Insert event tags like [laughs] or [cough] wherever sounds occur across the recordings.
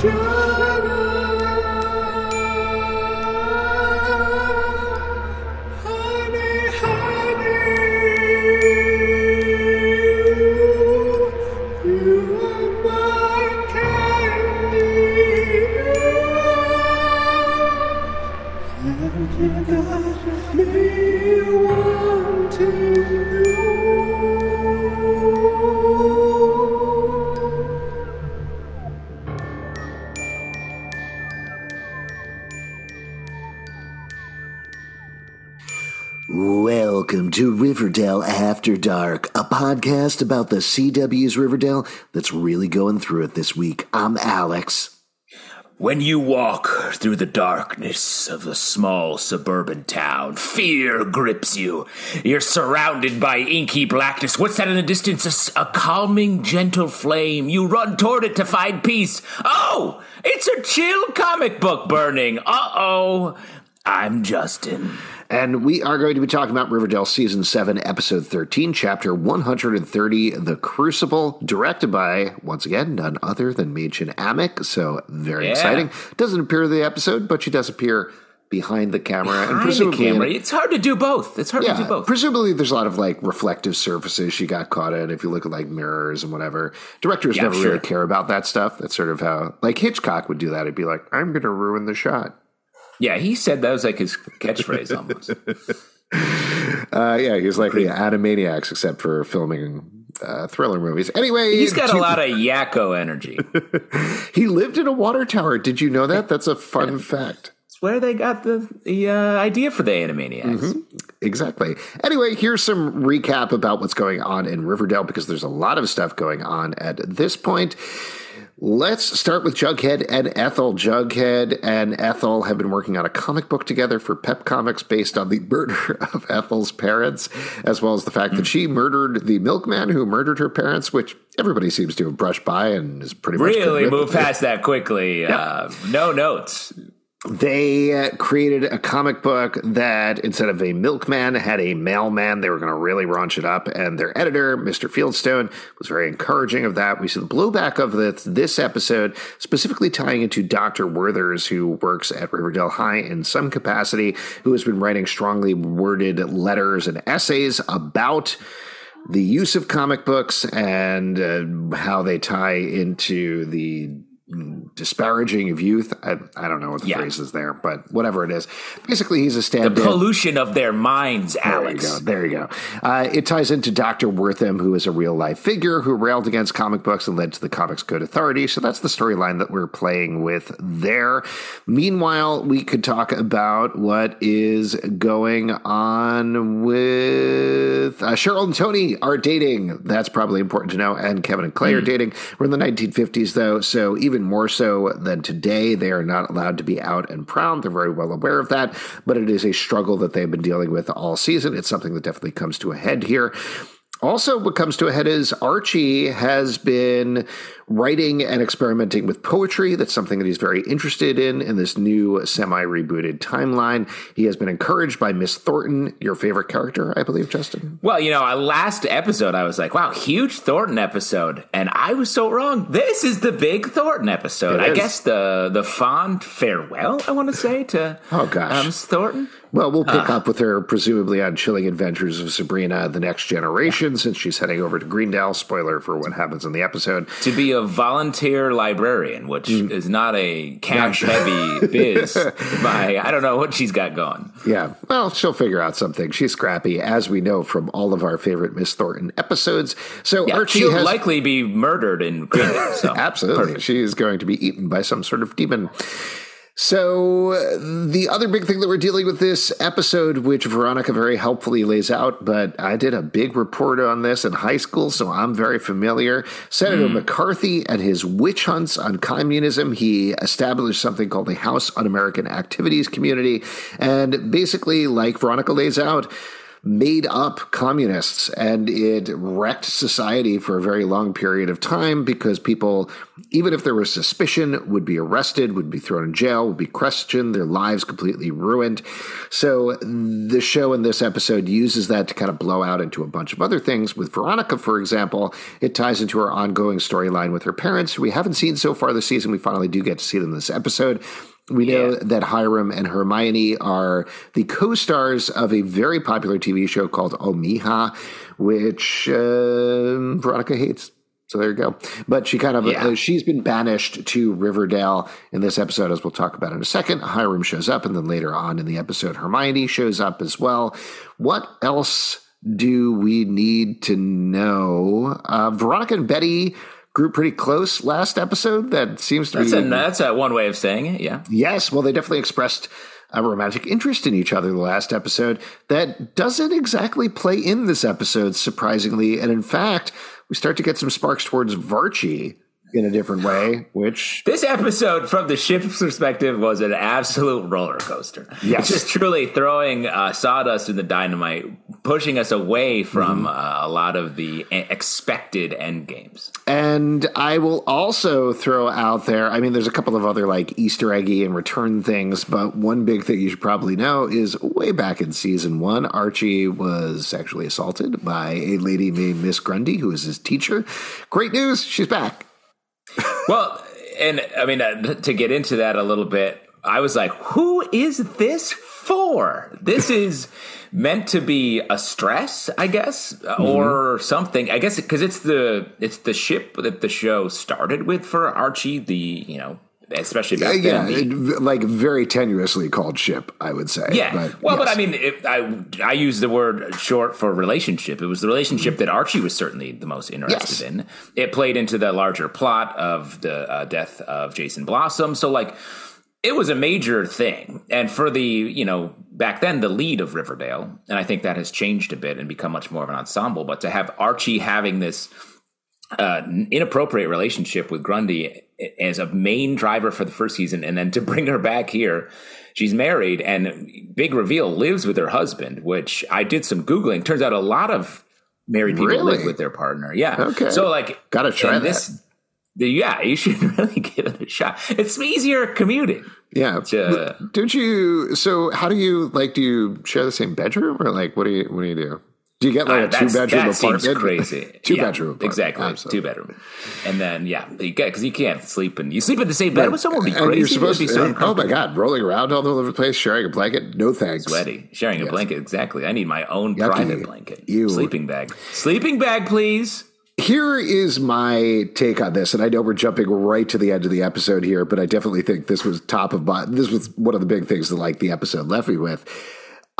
Welcome Riverdale After Dark, a podcast about the CW's Riverdale that's really going through it this week. I'm Alex. When you walk through the darkness of a small suburban town, fear grips you. You're surrounded by inky blackness. What's that in the distance? A, a, calming, gentle flame. You run toward it to find peace. Oh, it's a chill comic book burning. Uh oh. I'm Justin. And we are going to be talking about Riverdale Season 7, Episode 13, Chapter 130, The Crucible, directed by, once again, none other than Mädchen Amick. So, very Yeah. exciting. Doesn't appear in the episode, but she does appear behind the camera. and Behind the camera. It's hard to do both. It's hard to do both. presumably there's a lot of like reflective surfaces she got caught in. If you look at like mirrors and whatever, directors Yeah, never really care about that stuff. That's sort of how like Hitchcock would do that. it'd be like, "I'm going to ruin the shot." Yeah, he said that was like his catchphrase almost. [laughs] Uh, yeah, he's like the Animaniacs, except for filming uh, thriller movies. Anyway, He's got a lot of Yakko energy. [laughs] He lived in a water tower. Did you know that? That's a fun fact. It's where they got the, the uh, idea for the Animaniacs. Exactly. Anyway, here's some recap about what's going on in Riverdale because there's a lot of stuff going on at this point. Let's start with Jughead and Ethel. Jughead and Ethel have been working on a comic book together for Pep Comics based on the [laughs] murder of Ethel's parents, as well as the fact that she murdered the milkman who murdered her parents, which everybody seems to have brushed by and is pretty much Really move past that quickly. Uh, no notes. They uh, created a comic book that instead of a milkman had a mailman. They were going to really raunch it up, and their editor, Mr. Fieldstone, was very encouraging of that. We see the blowback of this, this episode, specifically tying into Dr. Werthers, who works at Riverdale High in some capacity, who has been writing strongly worded letters and essays about the use of comic books and uh, how they tie into the disparaging of youth. I, I don't know what the Yeah. phrase is there, but whatever it is. Basically, he's a The stand-in. pollution of their minds, There you Alex. go. There you go. Uh, it ties into Dr. Wertham, who is a real life figure who railed against comic books and led to the Comics Code Authority. So that's the storyline that we're playing with there. Meanwhile, we could talk about what is going on with uh, Cheryl and Toni are dating. That's probably important to know. And Kevin and Clay are dating. We're in the 1950s, though. So even more so than today, they are not allowed to be out and proud. They're very well aware of that. But it is a struggle that they've been dealing with all season. It's something that definitely comes to a head here. Also, what comes to a head is Archie has been writing and experimenting with poetry. That's something that he's very interested in in this new semi rebooted timeline. He has been encouraged by Miss Thornton, your favorite character, I believe, Justin. Well, you know, uh, last episode I was like, wow, huge Thornton episode. And I was so wrong. This is the big Thornton episode. I guess the the fond farewell, I want to say, to [laughs] Oh, gosh. um, Miss Thornton. Well, we'll pick up with her presumably on Chilling Adventures of Sabrina, the next generation, since she's heading over to Greendale. Spoiler for what happens in the episode. To be a volunteer librarian, which Mm. is not a cash heavy [laughs] biz. By I don't know what she's got going. Yeah, well, she'll figure out something. She's scrappy, as we know from all of our favorite Miss Thornton episodes. So Yeah, Archie she'll has likely be murdered in Greendale. So [laughs] Absolutely. perfect. She is going to be eaten by some sort of demon. So, the other big thing that we're dealing with this episode, which Veronica very helpfully lays out, but I did a big report on this in high school, so I'm very familiar. Senator hmm. McCarthy and his witch hunts on communism, he established something called the House Un American Activities Community. And basically, like Veronica lays out, made up communists and it wrecked society for a very long period of time because people, even if there was suspicion, would be arrested, would be thrown in jail, would be questioned, their lives completely ruined. So the show in this episode uses that to kind of blow out into a bunch of other things. With Veronica, for example, it ties into her ongoing storyline with her parents, who we haven't seen so far this season. We finally do get to see them this episode. We know yeah. that Hiram and Hermione are the co-stars of a very popular TV show called Omiha, which uh, Veronica hates. So there you go. But she kind of yeah. uh, she's been banished to Riverdale in this episode, as we'll talk about in a second. Hiram shows up, and then later on in the episode, Hermione shows up as well. What else do we need to know? Uh, Veronica and Betty grew pretty close last episode. That seems to that's be a, that's a one way of saying it. Yeah. Yes. Well, they definitely expressed a romantic interest in each other the last episode that doesn't exactly play in this episode, surprisingly. And in fact, we start to get some sparks towards Varchie in a different way, which this episode, from the ship's perspective, was an absolute roller coaster. Yes, just truly throwing uh, sawdust in the dynamite, pushing us away from mm-hmm. uh, a lot of the expected end games. And I will also throw out there. I mean, there's a couple of other like Easter eggy and return things, but one big thing you should probably know is way back in season one, Archie was sexually assaulted by a lady named Miss Grundy, who is his teacher. Great news, she's back well, and I mean, uh, to get into that a little bit, I was like, who is this for? This is meant to be a stress, I guess, mm-hmm. or something. I guess because it's the it's the ship that the show started with for Archie, the you know especially back yeah, then. Yeah, like very tenuously called ship, I would say. Yeah. But, well, yes. but I mean, it, I I use the word short for relationship. It was the relationship mm-hmm. that Archie was certainly the most interested yes. in. It played into the larger plot of the uh, death of Jason Blossom. So like. It was a major thing. And for the, you know, back then, the lead of Riverdale, and I think that has changed a bit and become much more of an ensemble, but to have Archie having this uh, inappropriate relationship with Grundy as a main driver for the first season, and then to [laughs] bring her back here, she's married and big reveal lives with her husband. Which I did some googling. Turns out a lot of married people really? live with their partner. Yeah. Okay. So like, gotta try this. The, yeah, you should [laughs] really give it a shot. It's easier commuting. Yeah. To, Don't you? So, how do you like? Do you share the same bedroom, or like, what do you? What do you do? Do you get like uh, a two bedroom apartment? Seems crazy. [laughs] two yeah, bedroom. Apartment. Exactly. Absolutely. Two bedroom. And then yeah, you get because you can't sleep and you sleep in the same bed with someone. Would be crazy. You're supposed to. Be so oh my god, rolling around all over the place, sharing a blanket. No thanks. Sweaty. Sharing yes. a blanket. Exactly. I need my own Yucky. private blanket. You. Sleeping bag. Sleeping bag, please. Here is my take on this, and I know we're jumping right to the end of the episode here, but I definitely think this was top of my. This was one of the big things that like the episode left me with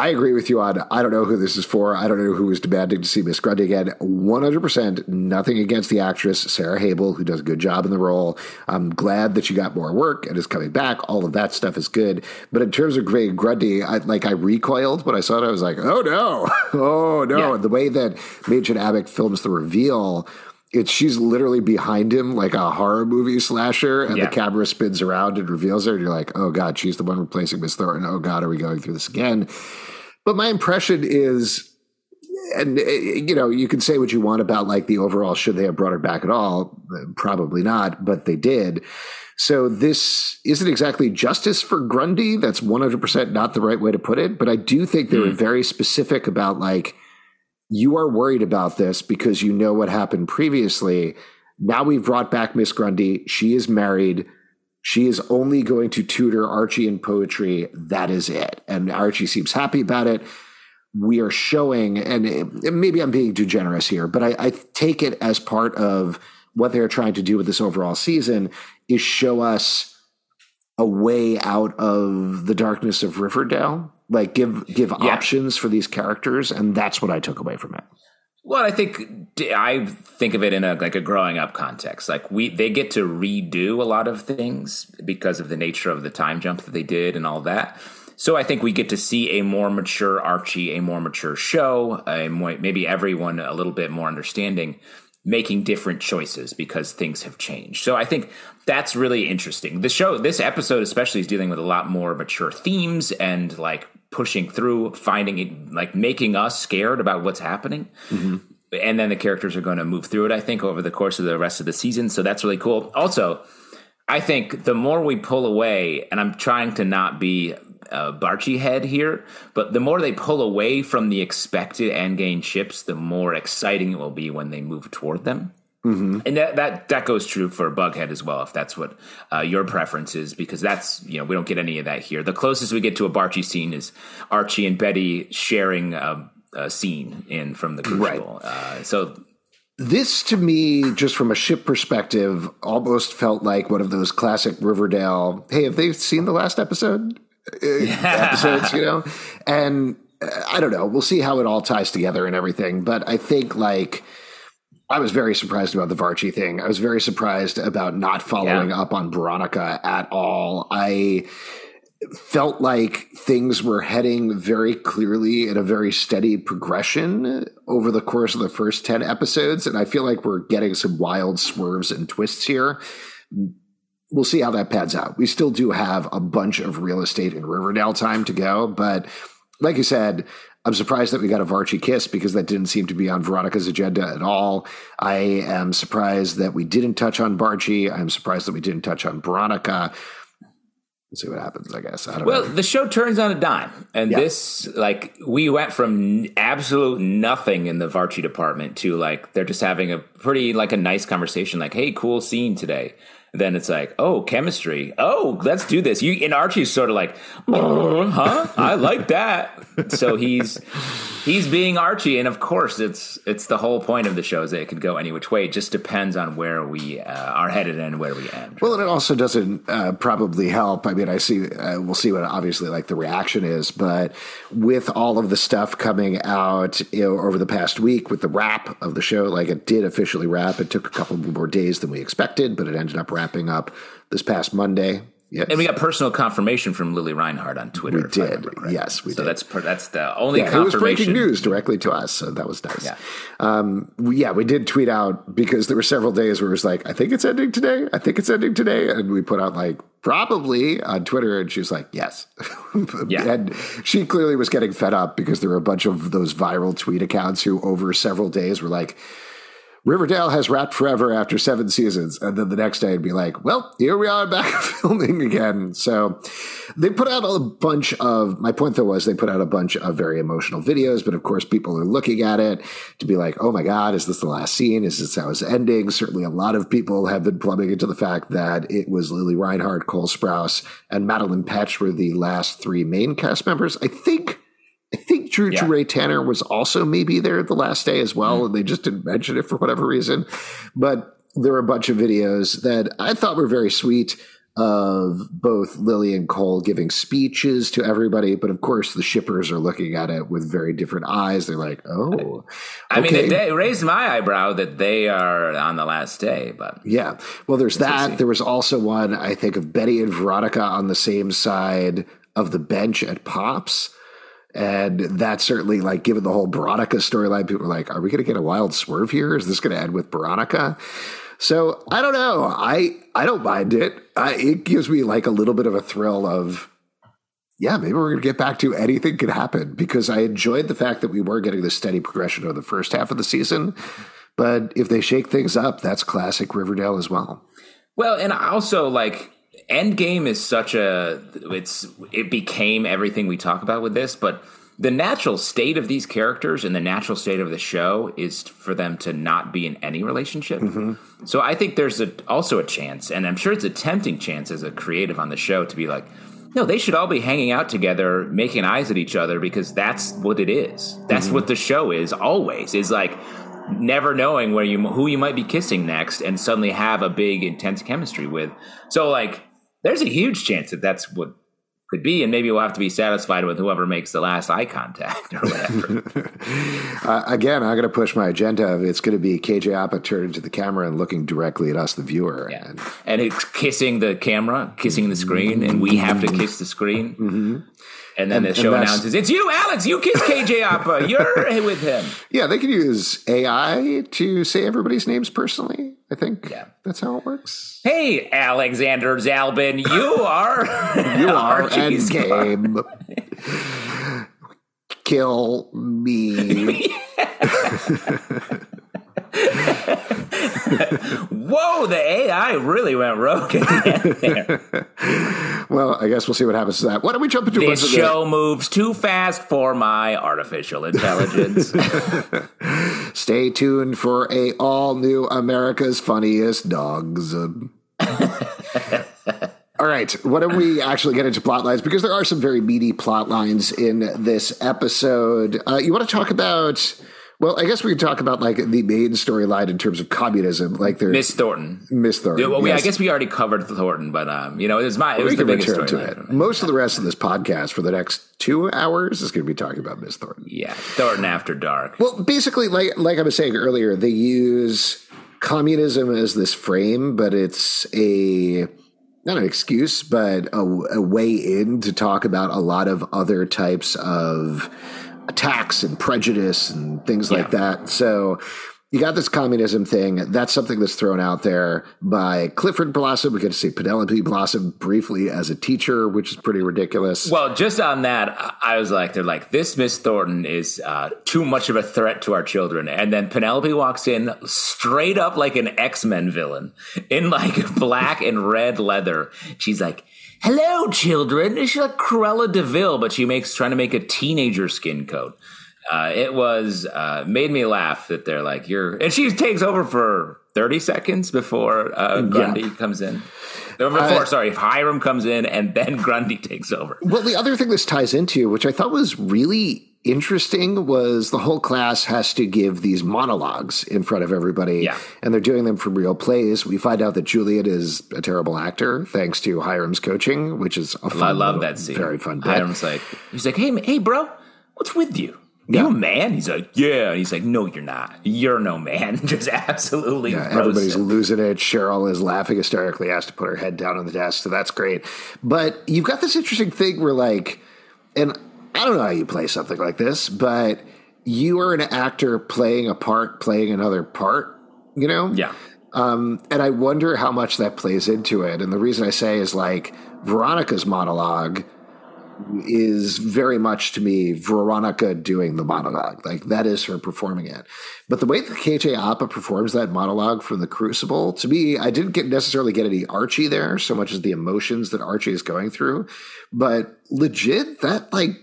I agree with you on I don't know who this is for. I don't know who is demanding to see Miss Grundy again. 100% nothing against the actress, Sarah Habel, who does a good job in the role. I'm glad that she got more work and is coming back. All of that stuff is good. But in terms of Greg Grundy, I, like I recoiled when I saw it. I was like, oh no, [laughs] oh no. Yeah. The way that Mädchen Amick films the reveal it's she's literally behind him like a horror movie slasher, and yeah. the camera spins around and reveals her, and you're like, oh god, she's the one replacing Miss Thornton. Oh god, are we going through this again? But my impression is, and you know, you can say what you want about like the overall should they have brought her back at all? Probably not, but they did. So this isn't exactly justice for Grundy. That's 100% not the right way to put it. But I do think they mm. were hmm. very specific about like, you are worried about this because you know what happened previously. Now we've brought back Miss Grundy. She is married. She is only going to tutor Archie in poetry. That is it. And Archie seems happy about it. We are showing, and maybe I'm being too generous here, but I, I take it as part of what they're trying to do with this overall season is show us a way out of the darkness of Riverdale like give give yeah. options for these characters and that's what i took away from it well i think i think of it in a like a growing up context like we they get to redo a lot of things because of the nature of the time jump that they did and all that so i think we get to see a more mature archie a more mature show a more, maybe everyone a little bit more understanding making different choices because things have changed. So I think that's really interesting. The show, this episode especially, is dealing with a lot more mature themes and like pushing through, finding it, like making us scared about what's happening. Mm-hmm. And then the characters are going to move through it, I think, over the course of the rest of the season. So that's really cool. Also, I think the more we pull away, and I'm trying to not be a Barchie head here, but the more they pull away from the expected endgame ships, the more exciting it will be when they move toward them. Mm-hmm. And that, that that goes true for Bughead as well, if that's what uh, your preference is, because that's you know we don't get any of that here. The closest we get to a Barchie scene is Archie and Betty sharing a, a scene in from the Crucible. Right. Uh, so this to me, just from a ship perspective, almost felt like one of those classic Riverdale. Hey, have they seen the last episode? Uh, yeah. [laughs] Episodes, you know, and uh, I don't know. We'll see how it all ties together and everything. But I think like I was very surprised about the Varchie thing. I was very surprised about not following yeah. up on Veronica at all. I felt like things were heading very clearly in a very steady progression over the course of the first 10 episodes. And I feel like we're getting some wild swerves and twists here. We'll see how that pans out. We still do have a bunch of real estate in Riverdale time to go, but like you said, I'm surprised that we got a Varchie kiss because that didn't seem to be on Veronica's agenda at all. I am surprised that we didn't touch on Barchie. I'm surprised that we didn't touch on Veronica. Let's see what happens, I guess. I well, know. the show turns on a dime. And yeah. this, like, we went from absolute nothing in the Varchie department to, like, they're just having a pretty, like, a nice conversation, like, hey, cool scene today then it's like, oh, chemistry. Oh, let's do this. You and Archie's sort of like, huh? I like that. So he's he's being Archie, and of course, it's it's the whole point of the show is that it could go any which way. It just depends on where we uh, are headed and where we end. Well, and it also doesn't uh, probably help. I mean, I see uh, we'll see what obviously like the reaction is, but with all of the stuff coming out you know, over the past week with the wrap of the show, like it did officially wrap. It took a couple more days than we expected, but it ended up wrapping up this past Monday. Yes. And we got personal confirmation from Lili Reinhart on Twitter. We did. Yes, we so did. that's that's the only yeah, confirmation. It was breaking news directly to us, so that was nice. Yeah. Um, we, yeah, we did tweet out because there were several days where it was like, I think it's ending today. I think it's ending today. And we put out like, probably on Twitter. And she was like, yes. [laughs] yeah. and she clearly was getting fed up because there were a bunch of those viral tweet accounts who over several days were like, Riverdale has wrapped forever after seven seasons. And then the next day it'd be like, well, here we are back [laughs] filming again. So they put out a bunch of, my point though was they put out a bunch of very emotional videos, but of course people are looking at it to be like, oh my God, is this the last scene? Is this how it's ending? Certainly a lot of people have been plumbing into the fact that it was Lili Reinhart, Cole Sprouse, and Madelaine Petsch were the last three main cast members. I think I think Drew yeah. Ray Tanner was also maybe there the last day as well, mm-hmm. and they just didn't mention it for whatever reason. But there were a bunch of videos that I thought were very sweet of both Lili and Cole giving speeches to everybody, but of course the shippers are looking at it with very different eyes. They're like, "Oh, I okay. mean, it, raised my eyebrow that they are on the last day." But yeah, well, there's that. There was also one I think of Betty and Veronica on the same side of the bench at Pops and that certainly, like, given the whole Veronica storyline, people are like, are we going to get a wild swerve here? Is this going to end with Veronica? So I don't know. I I don't mind it. I, it gives me like a little bit of a thrill of, yeah, maybe we're going to get back to anything could happen because I enjoyed the fact that we were getting the steady progression of the first half of the season. But if they shake things up, that's classic Riverdale as well. Well, and also like Endgame is such a it's it became everything we talk about with this, but the natural state of these characters and the natural state of the show is for them to not be in any relationship. Mm-hmm. So I think there's a, also a chance, and I'm sure it's a tempting chance as a creative on the show to be like, no, they should all be hanging out together, making eyes at each other because that's what it is. That's mm-hmm. what the show is always. Is like never knowing where you who you might be kissing next, and suddenly have a big intense chemistry with. So like there's a huge chance that that's what could be, and maybe we'll have to be satisfied with whoever makes the last eye contact or whatever. [laughs] uh, again, I'm going to push my agenda of it's going to be KJ Apa turning to the camera and looking directly at us, the viewer, yeah. and, and it's kissing the camera, kissing the screen, and we have to kiss the screen. Mm-hmm. And then and, the show announces, "It's you, Alex. You kiss KJ Apa. You're [laughs] with him." Yeah, they can use AI to say everybody's names personally. I think yeah. that's how it works. Hey, Alexander Zalben, you are [laughs] you [laughs] are Endgame. kill me. Whoa, the AI really went rogue at the end there. well, I guess we'll see what happens to that. Why don't we jump into This show moves too fast for my artificial intelligence. [laughs] Stay tuned for a all new America's Funniest Dogs. All right, why don't we actually get into plot lines? Because there are some very meaty plot lines in this episode. Uh, you want to talk about well, I guess we could talk about like the main storyline in terms of communism, like there's Miss Thornton. Miss Thornton. Yeah, well, we, I guess we already covered Thornton, but um, you know, it was my it was we the biggest return to it. Most of the rest of this podcast for the next two hours is going to be talking about Miss Thornton. Yeah, Thornton after dark. Well, basically, like like I was saying earlier, they use communism as this frame, but it's a not an excuse, but a, a way in to talk about a lot of other types of attacks and prejudice and things like that. So you got this communism thing. That's something that's thrown out there by Clifford Blossom. We get to see Penelope Blossom briefly as a teacher, which is pretty ridiculous. Well, just on that, I- I was like, they're like, this Miss Thornton is uh, too much of a threat to our children. And then Penelope walks in straight up like an X Men villain in like [laughs] black and red leather. She's like, hello, children. She's like Cruella de Vil, but she makes trying to make a teenager skin coat. Uh, it was uh, made me laugh that they're like you're, and she takes over for thirty seconds before uh, Grundy comes in. Or Before, sorry, if Hiram comes in and then Grundy [laughs] takes over. Well, the other thing this ties into, which I thought was really interesting, was the whole class has to give these monologues in front of everybody. Yeah. And they're doing them from real plays. We find out that Juliet is a terrible actor, thanks to Hiram's coaching, which is a fun I love little- that scene. Very fun bit. Hiram's like, he's like, hey, hey, bro, what's with you? You a man? He's like, yeah. And he's like, no, you're not. You're no man. [laughs] Just absolutely. Yeah, everybody's him. losing it. Cheryl is laughing hysterically, has to put her head down on the desk, so that's great. But you've got this interesting thing where, like, and I don't know how you play something like this, but you are an actor playing a part, playing another part, you know? Yeah. Um, and I wonder how much that plays into it. And the reason I say is like Veronica's monologue is very much to me Veronica doing the monologue. Like that is her performing it. But the way that KJ Apa performs that monologue from the Crucible, to me, I didn't get necessarily get any Archie there so much as the emotions that Archie is going through. But legit, that like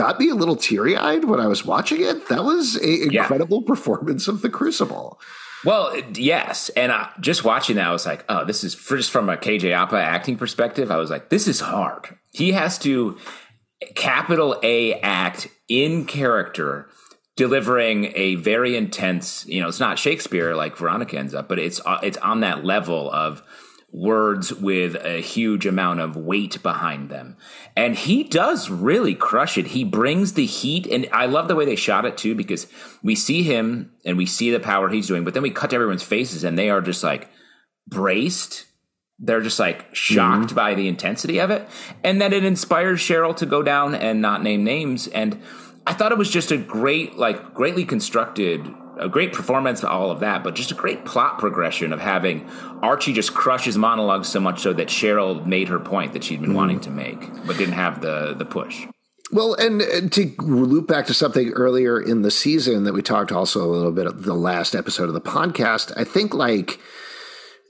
got me a little teary eyed when I was watching it. That was a Yeah. incredible [laughs] performance of the Crucible. Well, yes, and uh, just watching that, I was like, "Oh, this is just from a KJ Apa acting perspective." I was like, "This is hard." He has to capital A act in character, delivering a very intense. You know, it's not Shakespeare like Veronica ends up, but it's uh, it's on that level of words with a huge amount of weight behind them. And he does really crush it. He brings the heat. And I love the way they shot it too, because we see him and we see the power he's doing, but then we cut to everyone's faces and they are just like braced. They're just like shocked mm-hmm. by the intensity of it. And then it inspires Cheryl to go down and not name names. And I thought it was just a great, like, greatly constructed, a great performance, all of that, but just a great plot progression of having Archie just crush his monologue so much so that Cheryl made her point that she'd been wanting to make, but didn't have the the push. Well, and uh, to loop back to something earlier in the season that we talked also a little bit of the last episode of the podcast, I think like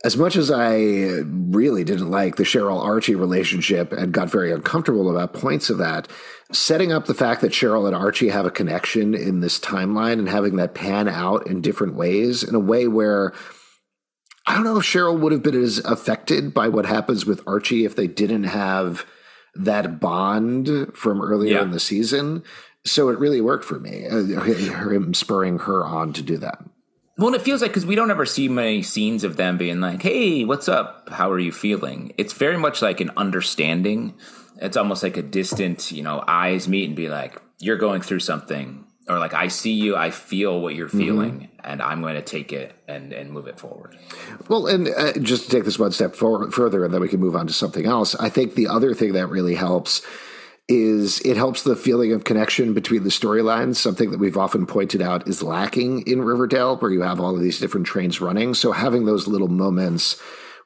as much as I really didn't like the Cheryl Archie relationship and got very uncomfortable about points of that, setting up the fact that Cheryl and Archie have a connection in this timeline and having that pan out in different ways in a way where I don't know if Cheryl would have been as affected by what happens with Archie if they didn't have that bond from earlier Yeah. in the season. So it really worked for me, uh, him spurring her on to do that. Well, and it feels like because we don't ever see many scenes of them being like, "Hey, what's up? How are you feeling?" It's very much like an understanding. It's almost like a distant, you know, eyes meet and be like, "You're going through something," or like, "I see you, I feel what you're feeling, and I'm going to take it and and move it forward." Well, and uh, just to take this one step further, and then we can move on to something else. I think the other thing that really helps is it helps the feeling of connection between the storylines. Something that we've often pointed out is lacking in Riverdale, where you have all of these different trains running. So having those little moments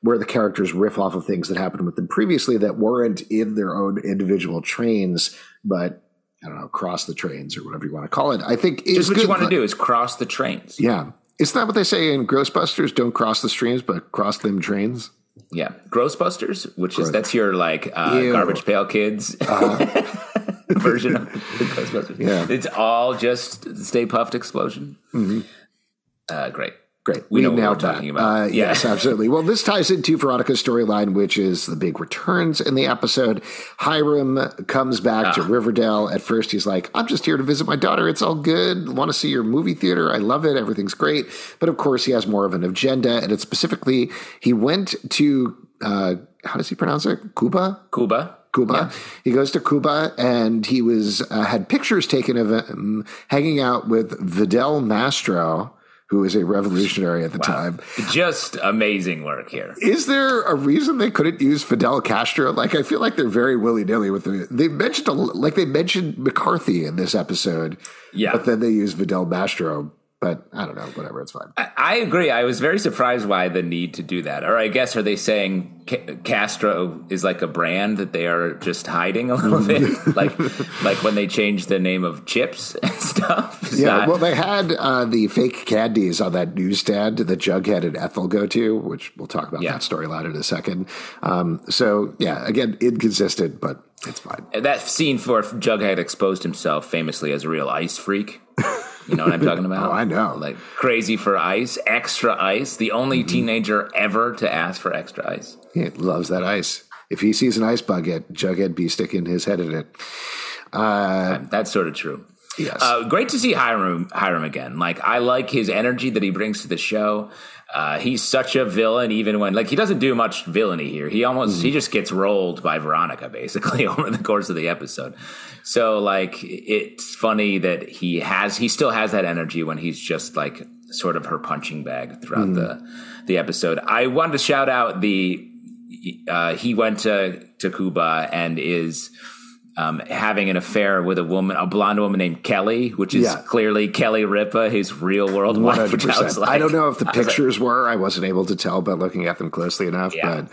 where the characters riff off of things that happened with them previously that weren't in their own individual trains, but I don't know, cross the trains or whatever you want to call it. I think Just what good, you want to do is cross the trains. Yeah. Isn't that what they say in Ghostbusters? Don't cross the streams, but cross them trains. Yeah, Ghostbusters, which is that's your like uh, Uh-huh. garbage pail kids [laughs] [laughs] version of Ghostbusters. Yeah. it's all just Stay Puft explosion. Uh, great. Great. We know what we're talking about. Uh, Yeah. Yes, absolutely. Well, this ties into Veronica's storyline, which is the big returns in the episode. Hiram comes back Ah. to Riverdale. At first, he's like, I'm just here to visit my daughter. It's all good. Want to see your movie theater. I love it. Everything's great. But of course, he has more of an agenda. And it's specifically, he went to, uh, how does he pronounce it? Cuba? Cuba. Cuba. He goes to Cuba and he was uh, had pictures taken of him hanging out with Vidal Mastro, who was a revolutionary at the time. Just amazing work here. Is there a reason they couldn't use Fidel Castro? Like, I feel like they're very willy nilly with the. They mentioned a, like they mentioned McCarthy in this episode, Yeah. but then they use Vidal Mastro. But I don't know. Whatever, it's fine. I, I agree. I was very surprised why the need to do that. Or I guess are they saying Ca- Castro is like a brand that they are just hiding a little bit, [laughs] like like when they changed the name of chips [laughs] and stuff. It's Yeah, not- well, they had uh, the fake candies on that newsstand that Jughead and Ethel go to, which we'll talk about Yeah. that storyline in a second. Um, so, yeah, again, inconsistent, but it's fine. that scene for Jughead exposed himself famously as a real ice freak. You know what I'm [laughs] talking about? Oh, I know. Like crazy for ice, extra ice. The only Mm-hmm. teenager ever to ask for extra ice. He loves that ice. If he sees an ice bucket, Jughead be sticking his head in it. Uh, That's sort of true. Yes. Uh, great to see Hiram Hiram again. Like I like his energy that he brings to the show. Uh, he's such a villain, even when like he doesn't do much villainy here. He almost he just gets rolled by Veronica basically [laughs] over the course of the episode. So like it's funny that he has he still has that energy when he's just like sort of her punching bag throughout the the episode. I wanted to shout out the uh, he went to to Cuba and is um, having an affair with a woman, a blonde woman named Kelly, which is Yeah. clearly Kelly Ripa, his real world wife. Which I was 100%. like, I don't know if the I like, pictures were. I wasn't able to tell by looking at them closely enough. Yeah. But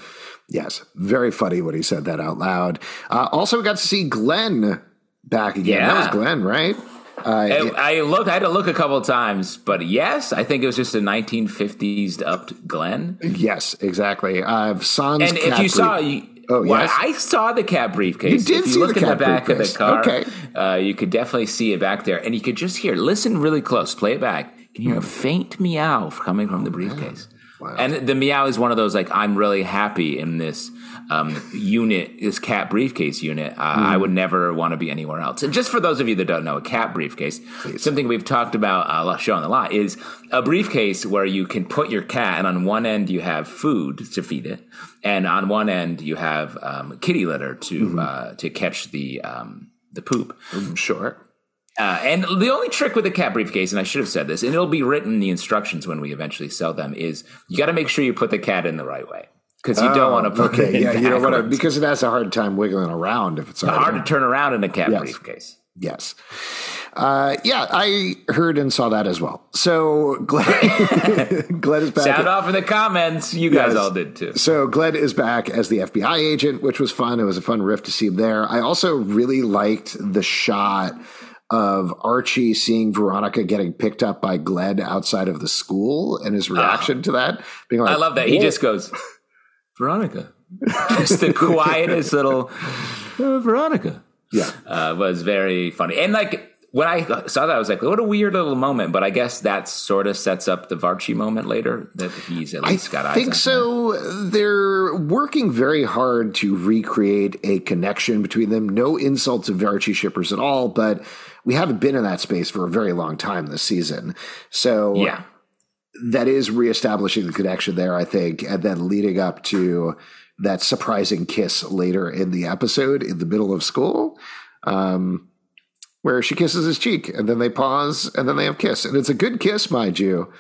yes, very funny when he said that out loud. Uh, also, we got to see Glenn back again. That was Glenn, right? Uh, I, I looked. I had to look a couple of times, but yes, I think it was just a 1950s upped Glenn. yes, exactly. Uh, Sans And if cat you saw, you, Oh, well, yes? I saw the cat briefcase. You did you see look the in the back of the car, Okay. uh, you could definitely see it back there, and you could just hear. Listen really close. Play it back. You can hear a faint meow coming from the briefcase. Wow. And the meow is one of those like I'm really happy in this um, unit, this cat briefcase unit. Uh, I would never want to be anywhere else. And just for those of you that don't know, a cat briefcase, something we've talked about uh, showing a lot is a briefcase where you can put your cat, and on one end you have food to feed it, and on one end you have um, kitty litter to uh, to catch the um, the poop. sure. Uh, and the only trick with a cat briefcase, and I should have said this, and it'll be written in the instructions when we eventually sell them, is you got to make sure you put the cat in the right way because you don't want to put Oh, okay, it in yeah, you don't want to because it has a hard time wiggling around if it's hard to turn around in a cat Yes. briefcase. Yes. Uh, yeah, I heard and saw that as well. So [laughs] Glenn, Glenn is back. Sound off in the comments. You guys Yes. all did too. So Glenn is back as the FBI agent, which was fun. It was a fun riff to see him there. I also really liked the shot of Archie seeing Veronica getting picked up by Glenn outside of the school and his reaction to that. Being like, I love that. He just goes, Veronica. [laughs] just the quietest little [laughs] uh, Veronica. yeah. uh, was very funny. And like when I saw that, I was like, what a weird little moment. But I guess that sort of sets up the Varchie moment later that he's at I least got eyes I think so. They're working very hard to recreate a connection between them. No insult to Varchie shippers at all, but we haven't been in that space for a very long time this season. So Yeah. that is reestablishing the connection there, I think, and then leading up to that surprising kiss later in the episode in the middle of school, um, where she kisses his cheek, and then they pause, and then they have kiss, and it's a good kiss, mind you,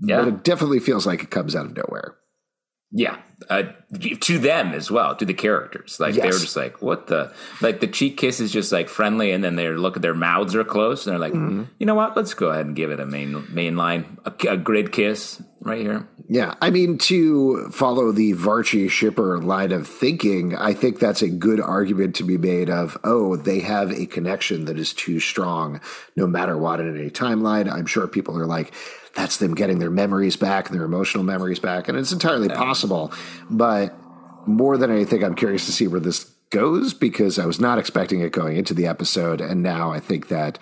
Yeah. but it definitely feels like it comes out of nowhere. Yeah. uh, to them as well, to the characters. Like Yes. they were just like, "What the?" Like the cheek kiss is just like friendly, and then they look at their mouths are closed, and they're like, Mm-hmm. "You know what? Let's go ahead and give it a main main line, a, a grid kiss right here." Yeah, I mean, to follow the Varchie shipper line of thinking, I think that's a good argument to be made of, oh, they have a connection that is too strong no matter what in any timeline. I'm sure people are like, that's them getting their memories back, and their emotional memories back, and it's entirely possible. But more than anything, I'm curious to see where this goes because I was not expecting it going into the episode, and now I think that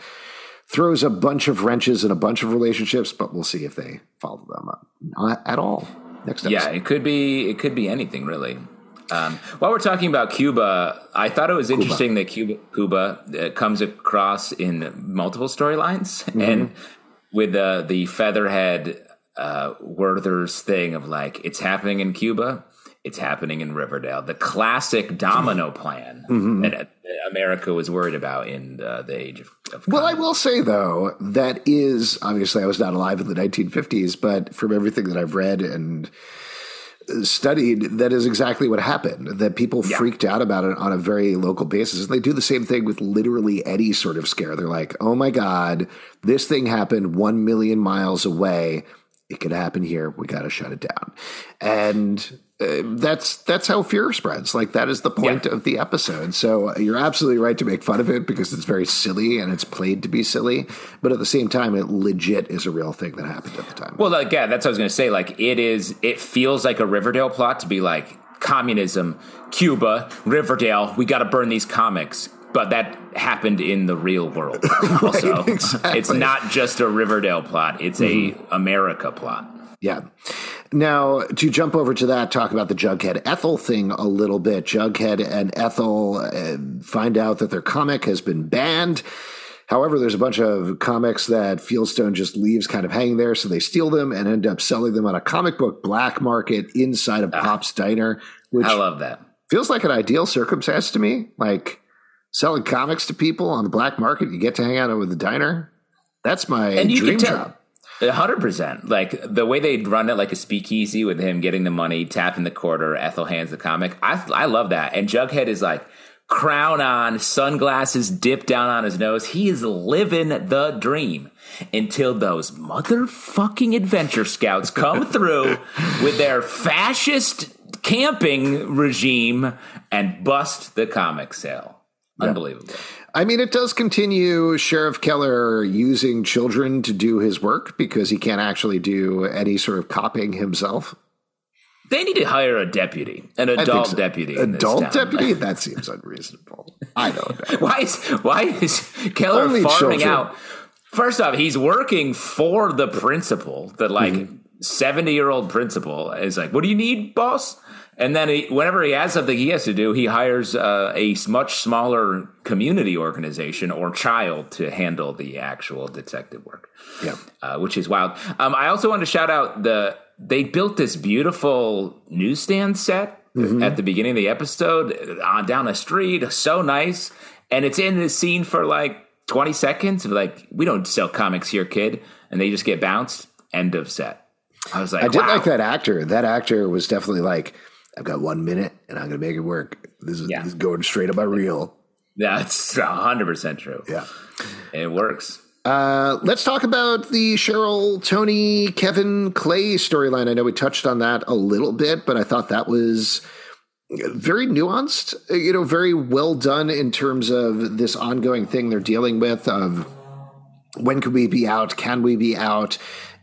throws a bunch of wrenches in a bunch of relationships, but we'll see if they follow them up Not at all. Next episode. Yeah, it could be it could be anything really. Um, while we're talking about Cuba, I thought it was interesting that Cuba Cuba uh, comes across in multiple storylines, Mm-hmm. and with uh, the Featherhead uh, Werther's thing of like it's happening in Cuba, it's happening in Riverdale, the classic domino plan Mm-hmm. that uh, America was worried about in uh, the age of. of Well, I will say though that is obviously I was not alive in the 1950s, but from everything that I've read and studied, that is exactly what happened. That people freaked out about it on a very local basis, and they do the same thing with literally any sort of scare. They're like, "Oh my god, this thing happened one million miles away. It could happen here. We got to shut it down." And uh, that's that's how fear spreads. Like that is the point of the episode. So you're absolutely right to make fun of it because it's very silly and it's played to be silly, but at the same time, it legit is a real thing that happened at the time. Well, like yeah, that's what I was going to say. Like it is, it feels like a Riverdale plot to be like communism, Cuba, Riverdale. We got to burn these comics, but that happened in the real world. [laughs] Also, [laughs] exactly. it's not just a Riverdale plot; it's a America plot. Yeah. Now, to jump over to that, talk about the Jughead Ethel thing a little bit. Jughead and Ethel uh, find out that their comic has been banned. However, there's a bunch of comics that Fieldstone just leaves kind of hanging there, so they steal them and end up selling them on a comic book black market inside of Pop's Diner, which I love that. feels like an ideal circumstance to me. Like selling comics to people on the black market, you get to hang out with the diner. That's my And you dream can tell. job. Hundred percent. Like the way they run it like a speakeasy with him getting the money, tapping the quarter, Ethel hands the comic. I I love that. And Jughead is like crown on, sunglasses dipped down on his nose. He is living the dream until those motherfucking adventure scouts come [laughs] through with their fascist camping regime and bust the comic sale. Unbelievable. I mean, it does continue Sheriff Keller using children to do his work because he can't actually do any sort of copying himself. They need to hire a deputy, an adult so. deputy. Adult deputy? [laughs] That seems unreasonable. I don't know. [laughs] Why is why is Keller Only farming children. out? First off, he's working for the principal. The like Mm-hmm. 70 year old principal is like, "What do you need, boss?" And then he, whenever he has something he has to do, he hires uh, a much smaller community organization or child to handle the actual detective work Yeah. uh, which is wild. Um, I also want to shout out the they built this beautiful newsstand set at the beginning of the episode on down the street, so nice, and it's in this scene for like twenty seconds. Of like, we don't sell comics here, kid, and they just get bounced. End of set. I was like, I did wow. like that actor. That actor was definitely like, I've got one minute and I'm going to make it work. This is, Yeah. this is going straight up my reel. That's hundred percent true. Yeah. it works. Uh, let's talk about the Cheryl, Toni, Kevin, Clay storyline. I know we touched on that a little bit, but I thought that was very nuanced, you know, very well done in terms of this ongoing thing they're dealing with of when can we be out? Can we be out?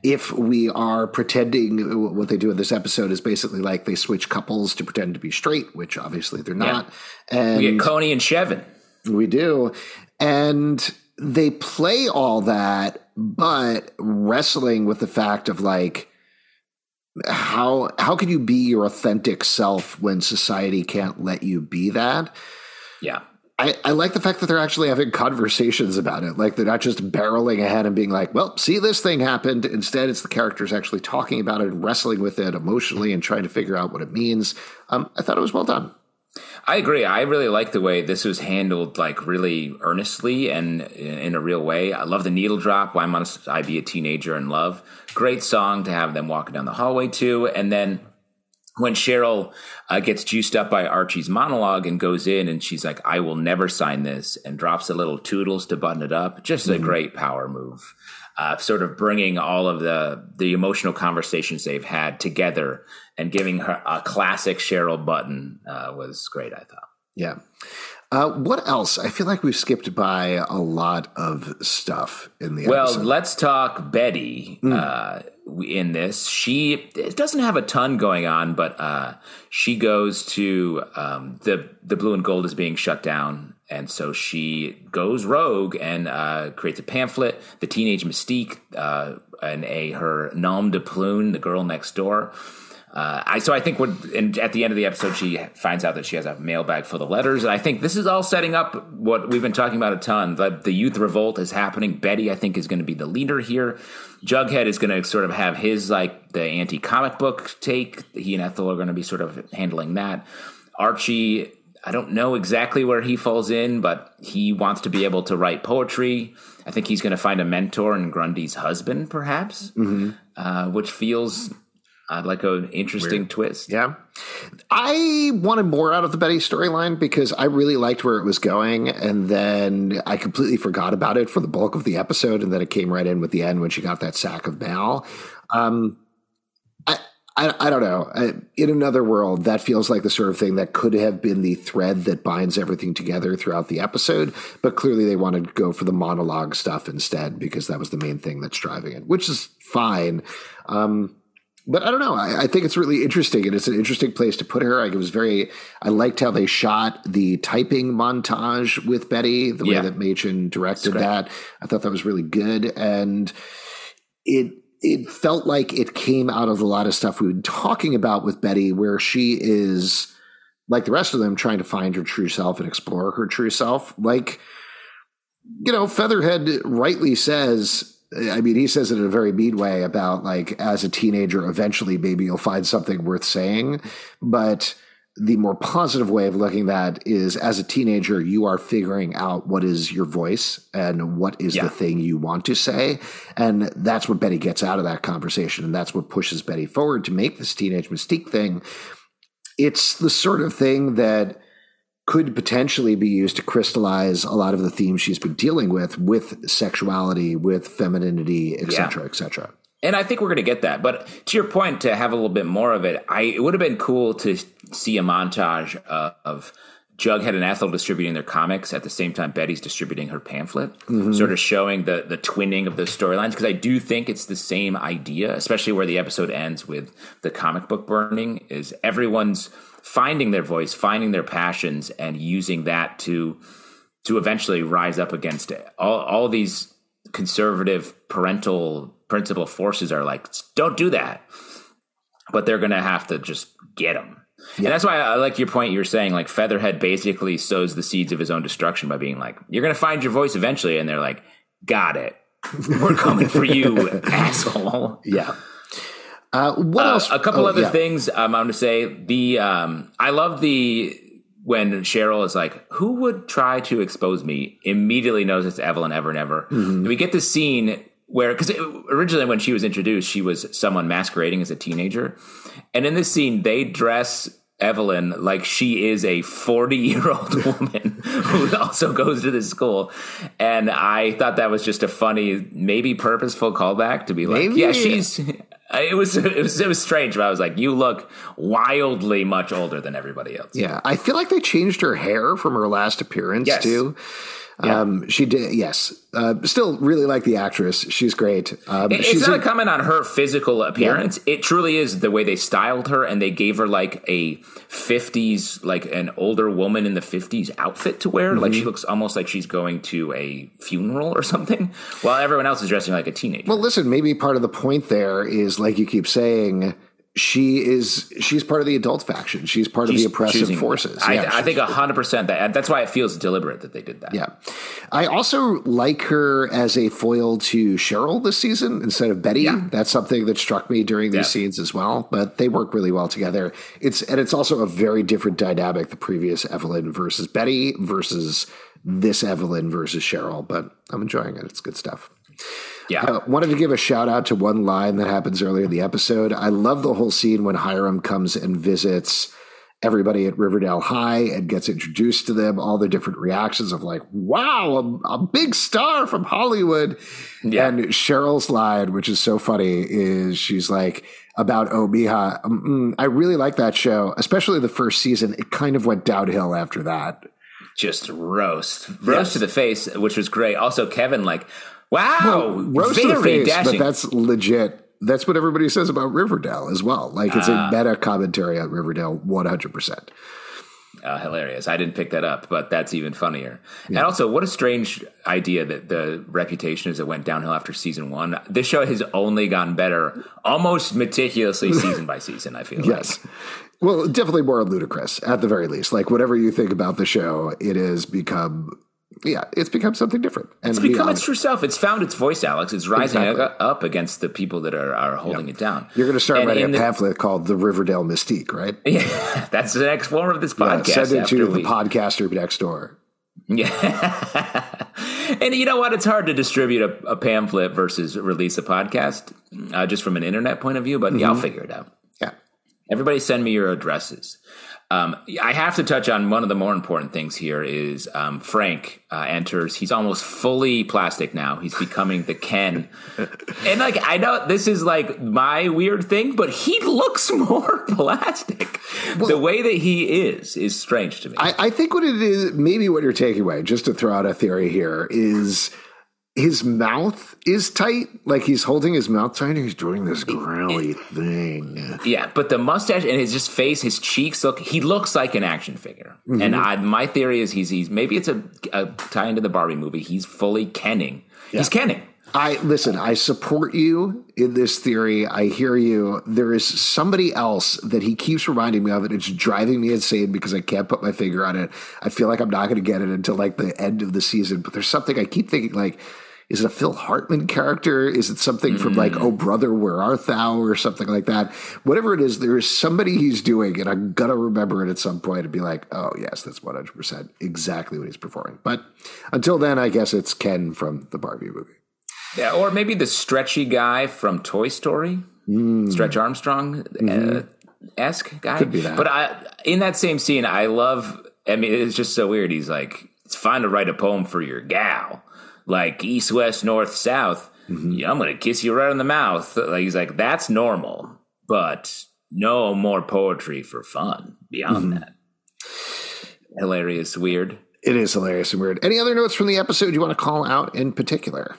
If we are pretending, what they do in this episode is basically like they switch couples to pretend to be straight, which obviously they're not. And We get Coney and Chevin. we do. And they play all that, but wrestling with the fact of like, how how can you be your authentic self when society can't let you be that? Yeah. I, I like the fact that they're actually having conversations about it. Like they're not just barreling ahead and being like, well, see, this thing happened. Instead, it's the characters actually talking about it and wrestling with it emotionally and trying to figure out what it means. Um, I thought it was well done. I agree. I really like the way this was handled, like really earnestly and in a real way. I love the needle drop. Why must I be a teenager in love? Great song to have them walking down the hallway to, and then when Cheryl uh, gets juiced up by Archie's monologue and goes in and she's like, I will never sign this and drops a little toodles to button it up. Just a great power move. Uh, sort of bringing all of the the emotional conversations they've had together and giving her a classic Cheryl button uh, was great. I thought. Yeah. Uh, what else? I feel like we've skipped by a lot of stuff in the Well, episode. let's talk Betty uh, in this. She it doesn't have a ton going on, but uh, she goes to um, the the blue and gold is being shut down, and so she goes rogue and uh, creates a pamphlet. The teenage Mystique uh, and a her nom de plume, the girl next door. Uh, I so I think when and at the end of the episode she finds out that she has a mailbag full of letters, and I think this is all setting up what we've been talking about a ton. The, the youth revolt is happening. Betty, I think, is going to be the leader here. Jughead is going to sort of have his like the anti comic book take. He and Ethel are going to be sort of handling that. Archie, I don't know exactly where he falls in, but he wants to be able to write poetry. I think he's going to find a mentor in Grundy's husband, perhaps, uh, which feels uh, like an interesting twist. Yeah. I wanted more out of the Betty storyline because I really liked where it was going. And then I completely forgot about it for the bulk of the episode. And then it came right in with the end when she got that sack of mail. Um, I, I, I don't know. I, in another world, that feels like the sort of thing that could have been the thread that binds everything together throughout the episode. But clearly, they wanted to go for the monologue stuff instead because that was the main thing that's driving it, which is fine. Um, but I don't know. I, I, think it's really interesting, and it's an interesting place to put her. I was very. I liked how they shot the typing montage with Betty, the Yeah. way that Mädchen directed that. I thought that was really good, and it it felt like it came out of a lot of stuff we've been talking about with Betty, where she is like the rest of them trying to find her true self and explore her true self. Like, you know, Featherhead rightly says, I mean, he says it in a very mean way about like, as a teenager, eventually maybe you'll find something worth saying. But the more positive way of looking at that is as a teenager, you are figuring out what is your voice and what is Yeah. the thing you want to say. And that's what Betty gets out of that conversation. And that's what pushes Betty forward to make this teenage mystique thing. It's the sort of thing that could potentially be used to crystallize a lot of the themes she's been dealing with, with sexuality, with femininity, etc cetera, et cetera. And I think we're going to get that. But to your point, to have a little bit more of it, I it would have been cool to see a montage uh, of Jughead and Ethel distributing their comics at the same time Betty's distributing her pamphlet, sort of showing the the twinning of the storylines. Because I do think it's the same idea, especially where the episode ends with the comic book burning. Is everyone's finding their voice, finding their passions, and using that to to eventually rise up against it. All all these conservative parental principal forces are like, don't do that. But they're going to have to just get them. And that's why I like your point. You're saying like Featherhead basically sows the seeds of his own destruction by being like, you're going to find your voice eventually. And they're like, got it. We're coming for you, [laughs] asshole. Yeah. Uh, what Uh, else? a couple Oh, other yeah. things um, I'm going to say. The um, I love the when Cheryl is like, "Who would try to expose me?" Immediately knows it's Evelyn Evernever. Mm-hmm. And we get this scene where because originally when she was introduced, she was someone masquerading as a teenager, and in this scene they dress. Evelyn, like she is a 40 year old [laughs] woman who also goes to this school. And I thought that was just a funny, maybe purposeful callback to be like, Maybe. yeah, she's it was [laughs] it was it was strange, but I was like, you look wildly much older than everybody else. Yeah, I feel like they changed her hair from her last appearance Yes. too. Um, she did, yes. Uh, still really like the actress. She's great. Um, It- It's she's not in- a comment on her physical appearance. It truly is the way they styled her, and they gave her like a '50s, like an older woman in the '50s outfit to wear. Like Mm-hmm. she looks almost like she's going to a funeral or [laughs] something, while everyone else is dressing like a teenager. well, listen, maybe part of the point there is like you keep saying, she is she's part of the adult faction. She's part of the oppressive choosing- forces. I, Yeah, I she's- think hundred percent that that's why it feels deliberate that they did that. Yeah. I also like her as a foil to Cheryl this season instead of Betty. Yeah. That's something that struck me during these Yeah. scenes as well. But they work really well together. It's and it's also a very different dynamic, the previous Evelyn versus Betty versus this Evelyn versus Cheryl. But I'm enjoying it. It's good stuff. Yeah. Uh, wanted to give a shout out to one line that happens earlier in the episode. I love the whole scene when Hiram comes and visits everybody at Riverdale High and gets introduced to them, all the different reactions of like, wow, a, a big star from Hollywood. Yeah. And Cheryl's line, which is so funny, is she's like, about Oh Mija, mm, I really like that show, especially the first season. It kind of went downhill after that. Just roast, roast Yes. to the face, which was great. Also, Kevin, like, wow, roast to very face, but that's legit. That's what everybody says about Riverdale as well. Like it's Ah. a meta commentary on Riverdale, one hundred percent. uh, hilarious. I didn't pick that up, but that's even funnier. And also, what a strange idea that the reputation is it went downhill after season one. This show has only gotten better, almost meticulously, [laughs] season by season. I feel Yes. Well, definitely more ludicrous at the very least. Like whatever you think about the show, it has become, yeah, it's become something different. And It's become its true self. It's found its voice, Alex. It's rising Exactly. up against the people that are, are holding it down. you're going to start And writing a the- pamphlet called "The Riverdale Mystique," right? [laughs] Yeah, that's the next form of this Yeah, podcast. send it to the podcaster next door. Yeah. [laughs] and you know what? It's hard to distribute a, a pamphlet versus release a podcast, uh, just from an internet point of view, but yeah, I'll figure it out. Yeah. Everybody send me your addresses. Um, I have to touch on one of the more important things here is um, Frank uh, enters. He's almost fully plastic now. He's becoming the Ken. and like, I know this is like my weird thing, but he looks more [laughs] plastic. the way that he is is strange to me. I, I think what it is, maybe what you're taking away, just to throw out a theory here, is his mouth is tight. Like he's holding his mouth tight and he's doing this growly thing. Yeah, but the mustache and his just face, his cheeks look. He looks like an action figure. Mm-hmm. And I, my theory is he's he's maybe it's a, a tie into the Barbie movie. He's fully kenning. He's kenning. I listen, I support you in this theory. I hear you. There is somebody else that he keeps reminding me of, and it's driving me insane because I can't put my finger on it. I feel like I'm not going to get it until like the end of the season. But there's something I keep thinking like, is it a Phil Hartman character? Is it something from like hmm. Oh Brother, Where Art Thou, or something like that? Whatever it is, there is somebody he's doing, and I'm gonna remember it at some point and be like, oh yes, that's 100 percent exactly what he's performing. But until then, I guess it's Ken from the Barbie movie. Yeah, or maybe the stretchy guy from Toy Story, hmm. Stretch Armstrong uh, mm-hmm. esque guy. Could be that. But I, in that same scene, I love. I mean, it's just so weird. He's like, "It's fine to write a poem for your gal, like east, west, north, south. Mm-hmm. Yeah, I'm gonna kiss you right on the mouth." Like he's like, "That's normal, but no more poetry for fun beyond mm-hmm. that." Hilarious, weird. It is hilarious and weird. Any other notes from the episode you want to call out in particular?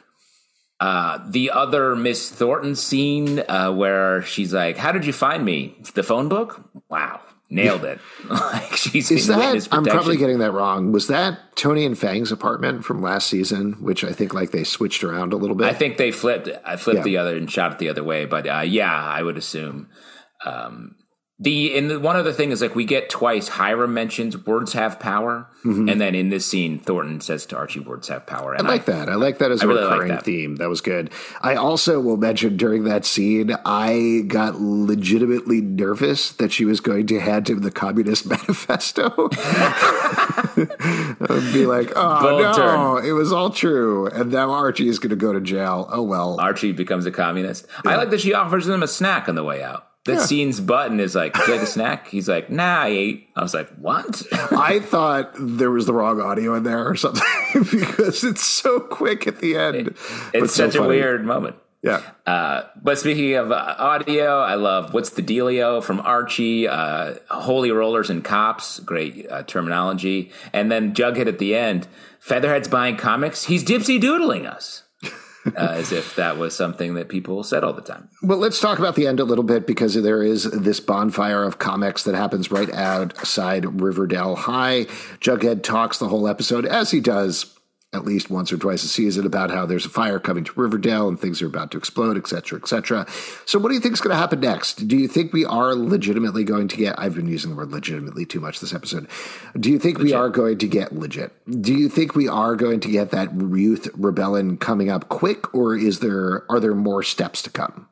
Uh, the other Miss Thornton scene uh, where she's like, "How did you find me? The phone book? Wow, nailed it!" [laughs] like she's Is that I'm probably getting that wrong. Was that Toni and Fang's apartment from last season, which I think like they switched around a little bit? I think they flipped. I flipped Yeah. the other and shot it the other way, but uh, yeah, I would assume. Um, the and the, one other thing is like we get twice. Hiram mentions words have power, mm-hmm. and then in this scene, Thornton says to Archie, "Words have power." And I like that. I like that as a I really like recurring that. theme. That was good. I also will mention during that scene, I got legitimately nervous that she was going to hand him the Communist [laughs] Manifesto. [laughs] I'd be like, oh Bold no, turn. it was all true. And now Archie is going to go to jail. Oh well. Archie becomes a communist. I like that she offers him a snack on the way out. That scene's button is like, "Would you like a snack?" He's like, "Nah, I ate." I was like, "What?" [laughs] I thought there was the wrong audio in there or something [laughs] because it's so quick at the end. But It's so such a weird moment. Yeah. Uh, but speaking of uh, audio, I love "What's the Dealio" from Archie. Uh, Holy rollers and cops, great uh, terminology. And then Jughead at the end. Featherhead's buying comics. He's dipsy doodling us, Uh, as if that was something that people said all the time. Well, let's talk about the end a little bit because there is this bonfire of comics that happens right outside Riverdale High. Jughead talks the whole episode, as he does at least once or twice a season, about how there's a fire coming to Riverdale and things are about to explode, et cetera, et cetera. So, what do you think is going to happen next? Do you think we are legitimately going to get? I've been using the word legitimately too much this episode. Do you think we are going to get legit? Do you think we are going to get that youth rebellion coming up quick, or is there are there more steps to come?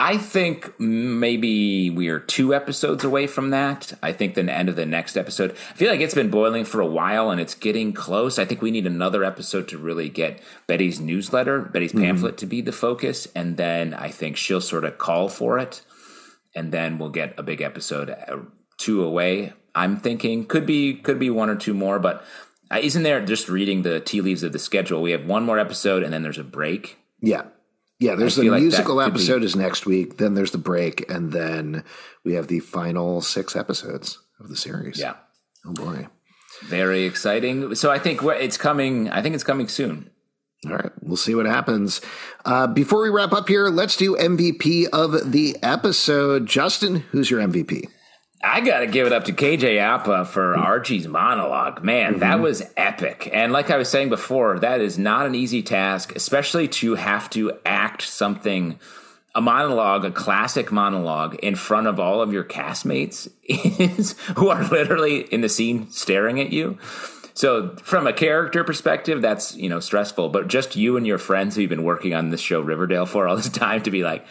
I think maybe we are two episodes away from that. I think the end of the next episode. I feel like it's been boiling for a while and it's getting close. I think we need another episode to really get Betty's newsletter, Betty's mm-hmm. pamphlet to be the focus. And then I think she'll sort of call for it. And then we'll get a big episode uh, two away. I'm thinking could be could be one or two more, but uh, isn't there just reading the tea leaves of the schedule? We have one more episode and then there's a break. Yeah. Yeah, there's the like musical episode be... is next week. Then there's the break, and then we have the final six episodes of the series. Yeah. Oh boy. Very exciting. So I think it's coming. I think it's coming soon. All right, we'll see what happens. Uh, before we wrap up here, let's do MVP of the episode. Justin, who's your MVP? I got to give it up to KJ Apa for Archie's monologue. Man, mm-hmm. that was epic. And like I was saying before, that is not an easy task, especially to have to act something, a monologue, a classic monologue in front of all of your castmates [laughs] who are literally in the scene staring at you. So from a character perspective, that's, you know, stressful, but just you and your friends who've been working on this show Riverdale for all this [laughs] time to be like,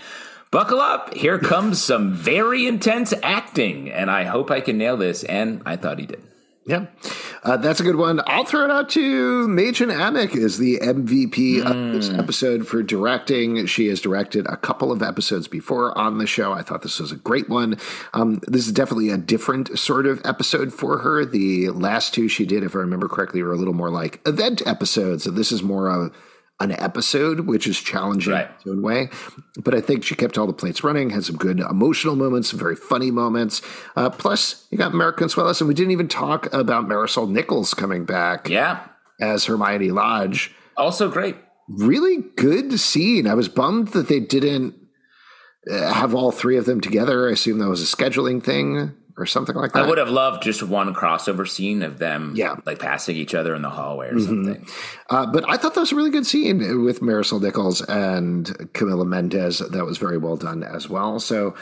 buckle up. Here comes some very intense acting, and I hope I can nail this. And I thought he did. Yeah, uh, that's a good one. I'll throw it out to Mädchen Amick is the MVP mm. of this hmm. episode for directing. She has directed a couple of episodes before on the show. I thought this was a great one. Um, this is definitely a different sort of episode for her. The last two she did, if I remember correctly, were a little more like event episodes. So this is more of an episode, which is challenging right. in its own way. But I think she kept all the plates running, had some good emotional moments, some very funny moments. Uh, plus, you got Mark Consuelos, and we didn't even talk about Marisol Nichols coming back. Yeah. As Hermione Lodge. Also great. Really good scene. I was bummed that they didn't uh, have all three of them together. I assume that was a scheduling thing or something like that. I would have loved just one crossover scene of them, yeah. like passing each other in the hallway or mm-hmm. something. Uh, but I thought that was a really good scene with Marisol Nichols and Camila Mendes. That was very well done as well. So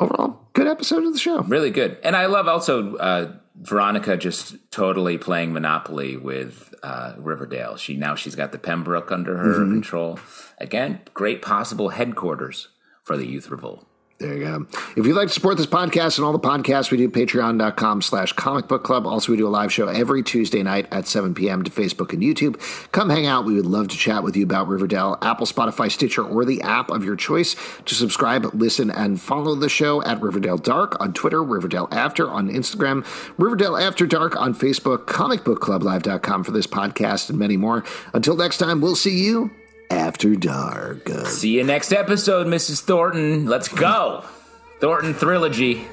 overall, good episode of the show. Really good, and I love also uh, Veronica just totally playing Monopoly with uh, Riverdale. She now she's got the Pembroke under her mm-hmm. control. Again, great possible headquarters for the Youth Revolt. There you go. If you'd like to support this podcast and all the podcasts we do, patreon.com slash comic book club. Also, we do a live show every Tuesday night at 7 p.m. to Facebook and YouTube. Come hang out. We would love to chat with you about Riverdale, Apple, Spotify, Stitcher, or the app of your choice. To subscribe, listen, and follow the show at Riverdale Dark on Twitter, Riverdale After on Instagram, Riverdale After Dark on Facebook, comicbookclublive.com for this podcast, and many more. Until next time, we'll see you after Dark. See you next episode, Mrs. Thornton. Let's go. Thornton Trilogy.